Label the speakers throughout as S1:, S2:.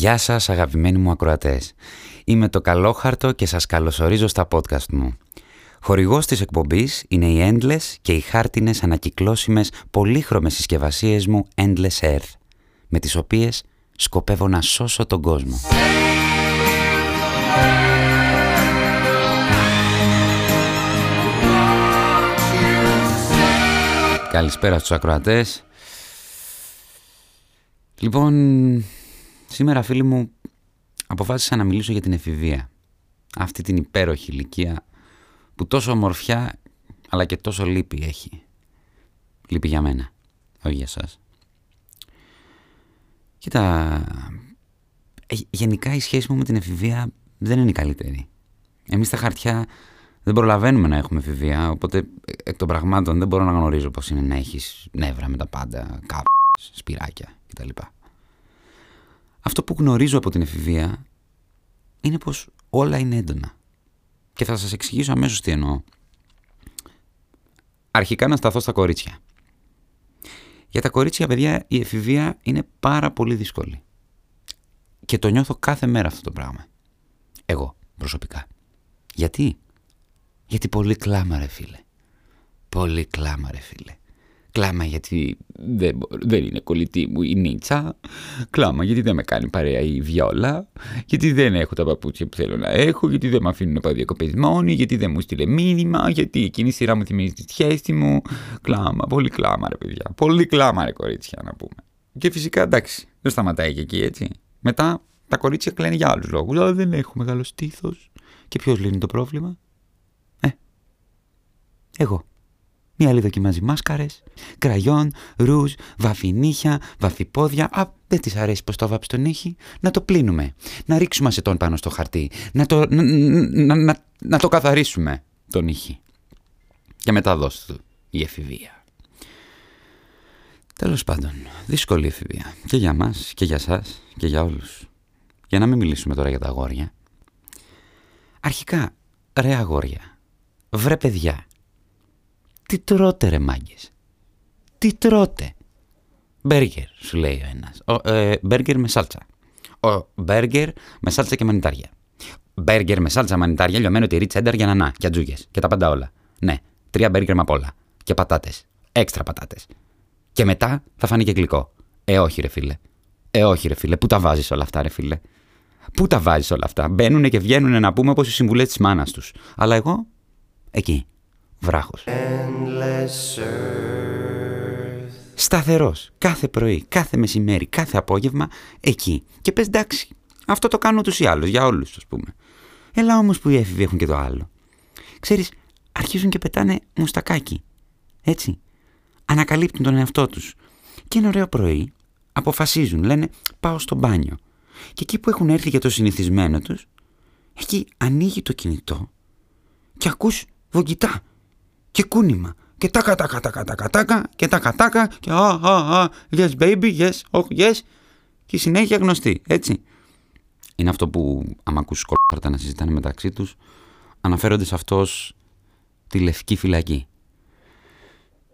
S1: Γεια σας αγαπημένοι μου ακροατές. Είμαι το Καλόχαρτο και σας καλωσορίζω στα podcast μου. Χορηγός της εκπομπής είναι οι Endless και οι χάρτινες ανακυκλώσιμες πολύχρωμες συσκευασίες μου Endless Earth, με τις οποίες σκοπεύω να σώσω τον κόσμο. Καλησπέρα στους ακροατές. Λοιπόν, σήμερα φίλοι μου αποφάσισα να μιλήσω για την εφηβεία. Αυτή την υπέροχη ηλικία που τόσο ομορφιά αλλά και τόσο λύπη έχει. Λύπη για μένα, όχι για σας. Κοίτα, ε, γενικά η σχέση μου με την εφηβεία δεν είναι η καλύτερη. Εμείς στα χαρτιά δεν προλαβαίνουμε να έχουμε εφηβεία, οπότε εκ των πραγμάτων δεν μπορώ να γνωρίζω πώς είναι να έχεις νεύρα με τα πάντα, κάπου, σπυράκια κτλ. Αυτό που γνωρίζω από την εφηβεία είναι πως όλα είναι έντονα. Και θα σας εξηγήσω αμέσως τι εννοώ. Αρχικά να σταθώ στα κορίτσια. Για τα κορίτσια, παιδιά, η εφηβεία είναι πάρα πολύ δύσκολη. Και το νιώθω κάθε μέρα αυτό το πράγμα. Εγώ, προσωπικά. Γιατί; Γιατί πολύ κλάμα ρε φίλε. Πολύ κλάμα ρε φίλε. Κλάμα γιατί δεν, δεν είναι κολλητή μου η Νίτσα. Κλάμα γιατί δεν με κάνει παρέα η Βιόλα. Γιατί δεν έχω τα παπούτσια που θέλω να έχω. Γιατί δεν με αφήνουν να πάω διακοπέ μόνοι. Γιατί δεν μου στείλε μήνυμα. Γιατί εκείνη η σειρά μου θυμίζει τη σχέση μου. Κλάμα, πολύ κλάμα ρε παιδιά. Πολύ κλάμα ρε κορίτσια να πούμε. Και φυσικά εντάξει, δεν σταματάει και εκεί έτσι. Μετά τα κορίτσια κλαίνουν για άλλους λόγους. δεν έχω μεγάλο στήθος. Και ποιος λύνει το πρόβλημα; Ε, εγώ. Μία άλλη δοκιμάζει μάσκαρες, κραγιόν, ρούζ, βαφινίχια, βαφιπόδια. Α, δεν της αρέσει πως το βάψει τον ήχη. Να το πλύνουμε. Να ρίξουμε ασετόν πάνω στο χαρτί. Να το, να, να, να, το καθαρίσουμε τον ήχη. Και μετά δώσ' του η εφηβεία. Τέλος πάντων, δύσκολη εφηβεία. Και για μας και για εσά και για όλους. Για να μην μιλήσουμε τώρα για τα αγόρια. Αρχικά, ρε αγόρια, βρε παιδιά, τι τρώτε ρε μάγκες; Τι τρώτε; Μπέργκερ σου λέει ο ένας. Ε, μπέργκερ με σάλτσα. Ο μπέργκερ με σάλτσα και μανιτάρια. Μπέργκερ με σάλτσα, μανιτάρια, λιωμένο τυρί, τσένταρ για νανά και ατζούγε. Και τα πάντα όλα. Ναι, τρία μπέργκερ με απ' όλα. Και πατάτες. Έξτρα πατάτες. Και μετά θα φανεί και γλυκό. Ε, όχι, ρε φίλε. Ε, όχι, ρε φίλε. Πού τα βάζεις όλα αυτά, ρε φίλε; Πού τα βάζεις όλα αυτά; Μπαίνουν και βγαίνουν να πούμε όπως οι συμβουλές της μάνας τους. Αλλά εγώ εκεί βράχος. Σταθερός, κάθε πρωί, κάθε μεσημέρι, κάθε απόγευμα, εκεί. Και πες εντάξει, αυτό το κάνω τους ή άλλους, για όλους ας πούμε. Έλα όμως που οι έφηβοι έχουν και το άλλο. Ξέρεις, αρχίζουν και πετάνε μουστακάκι. Έτσι. Ανακαλύπτουν τον εαυτό τους. Και ένα ωραίο πρωί αποφασίζουν, λένε πάω στο μπάνιο. Και εκεί που έχουν έρθει για το συνηθισμένο τους, εκεί ανοίγει το κινητό και ακούς βογγητά και κούνημα. Και τάκα τάκα τάκα τάκα τάκα και τάκα τάκα και α α α yes baby yes oh yes και η συνέχεια γνωστή έτσι. Είναι αυτό που άμα ακούσεις κόλπαρτα να συζητάνε μεταξύ τους αναφέρονται σε αυτός τη λευκή φυλακή.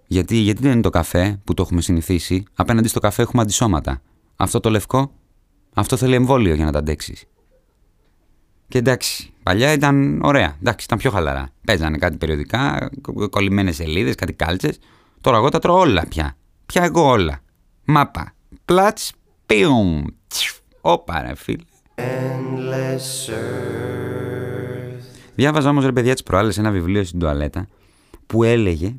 S1: Γιατί, γιατί δεν είναι το καφέ που το έχουμε συνηθίσει, απέναντι στο καφέ έχουμε αντισώματα. Αυτό το λευκό, αυτό θέλει εμβόλιο για να τα αντέξεις. Και εντάξει, παλιά ήταν ωραία. Εντάξει, ήταν πιο χαλαρά. Παίζανε κάτι περιοδικά, κολλημένες σελίδες, κάτι κάλτσες. Τώρα εγώ τα τρώω όλα πια. Πια εγώ όλα. Μάπα. Πλάτς, πιουμ. Όπα, ρε φίλε. Διάβαζα όμως ρε παιδιά τις προάλλες ένα βιβλίο στην τουαλέτα που έλεγε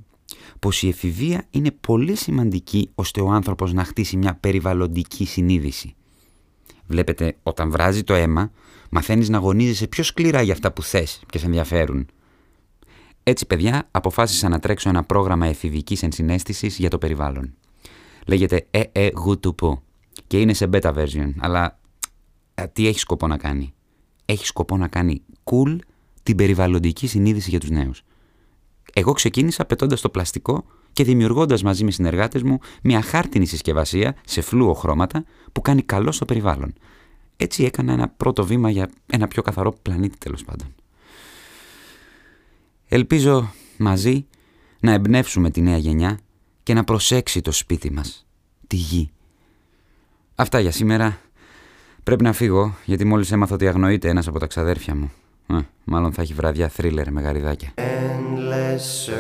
S1: πως η εφηβεία είναι πολύ σημαντική ώστε ο άνθρωπος να χτίσει μια περιβαλλοντική συνείδηση. Βλέπετε, όταν βράζει το αίμα, Μαθαίνεις να αγωνίζεσαι πιο σκληρά για αυτά που θες και σε ενδιαφέρουν. Έτσι, παιδιά, αποφάσισα να τρέξω ένα πρόγραμμα εφηβικής ενσυναίσθησης για το περιβάλλον. Λέγεται EE Gutupo και είναι σε beta version, αλλά ε, τι έχει σκοπό να κάνει; Έχει σκοπό να κάνει cool την περιβαλλοντική συνείδηση για τους νέους. Εγώ ξεκίνησα πετώντας το πλαστικό και δημιουργώντας μαζί με συνεργάτες μου μια χάρτινη συσκευασία σε φλούο χρώματα που κάνει καλό στο περιβάλλον. Έτσι έκανα ένα πρώτο βήμα για ένα πιο καθαρό πλανήτη τέλος πάντων. Ελπίζω μαζί να εμπνεύσουμε τη νέα γενιά και να προσέξει το σπίτι μας, τη γη. Αυτά για σήμερα. Πρέπει να φύγω, γιατί μόλις έμαθα ότι αγνοείται ένας από τα ξαδέρφια μου. Ε, μάλλον θα έχει βραδιά θρίλερ με γαριδάκια. Endless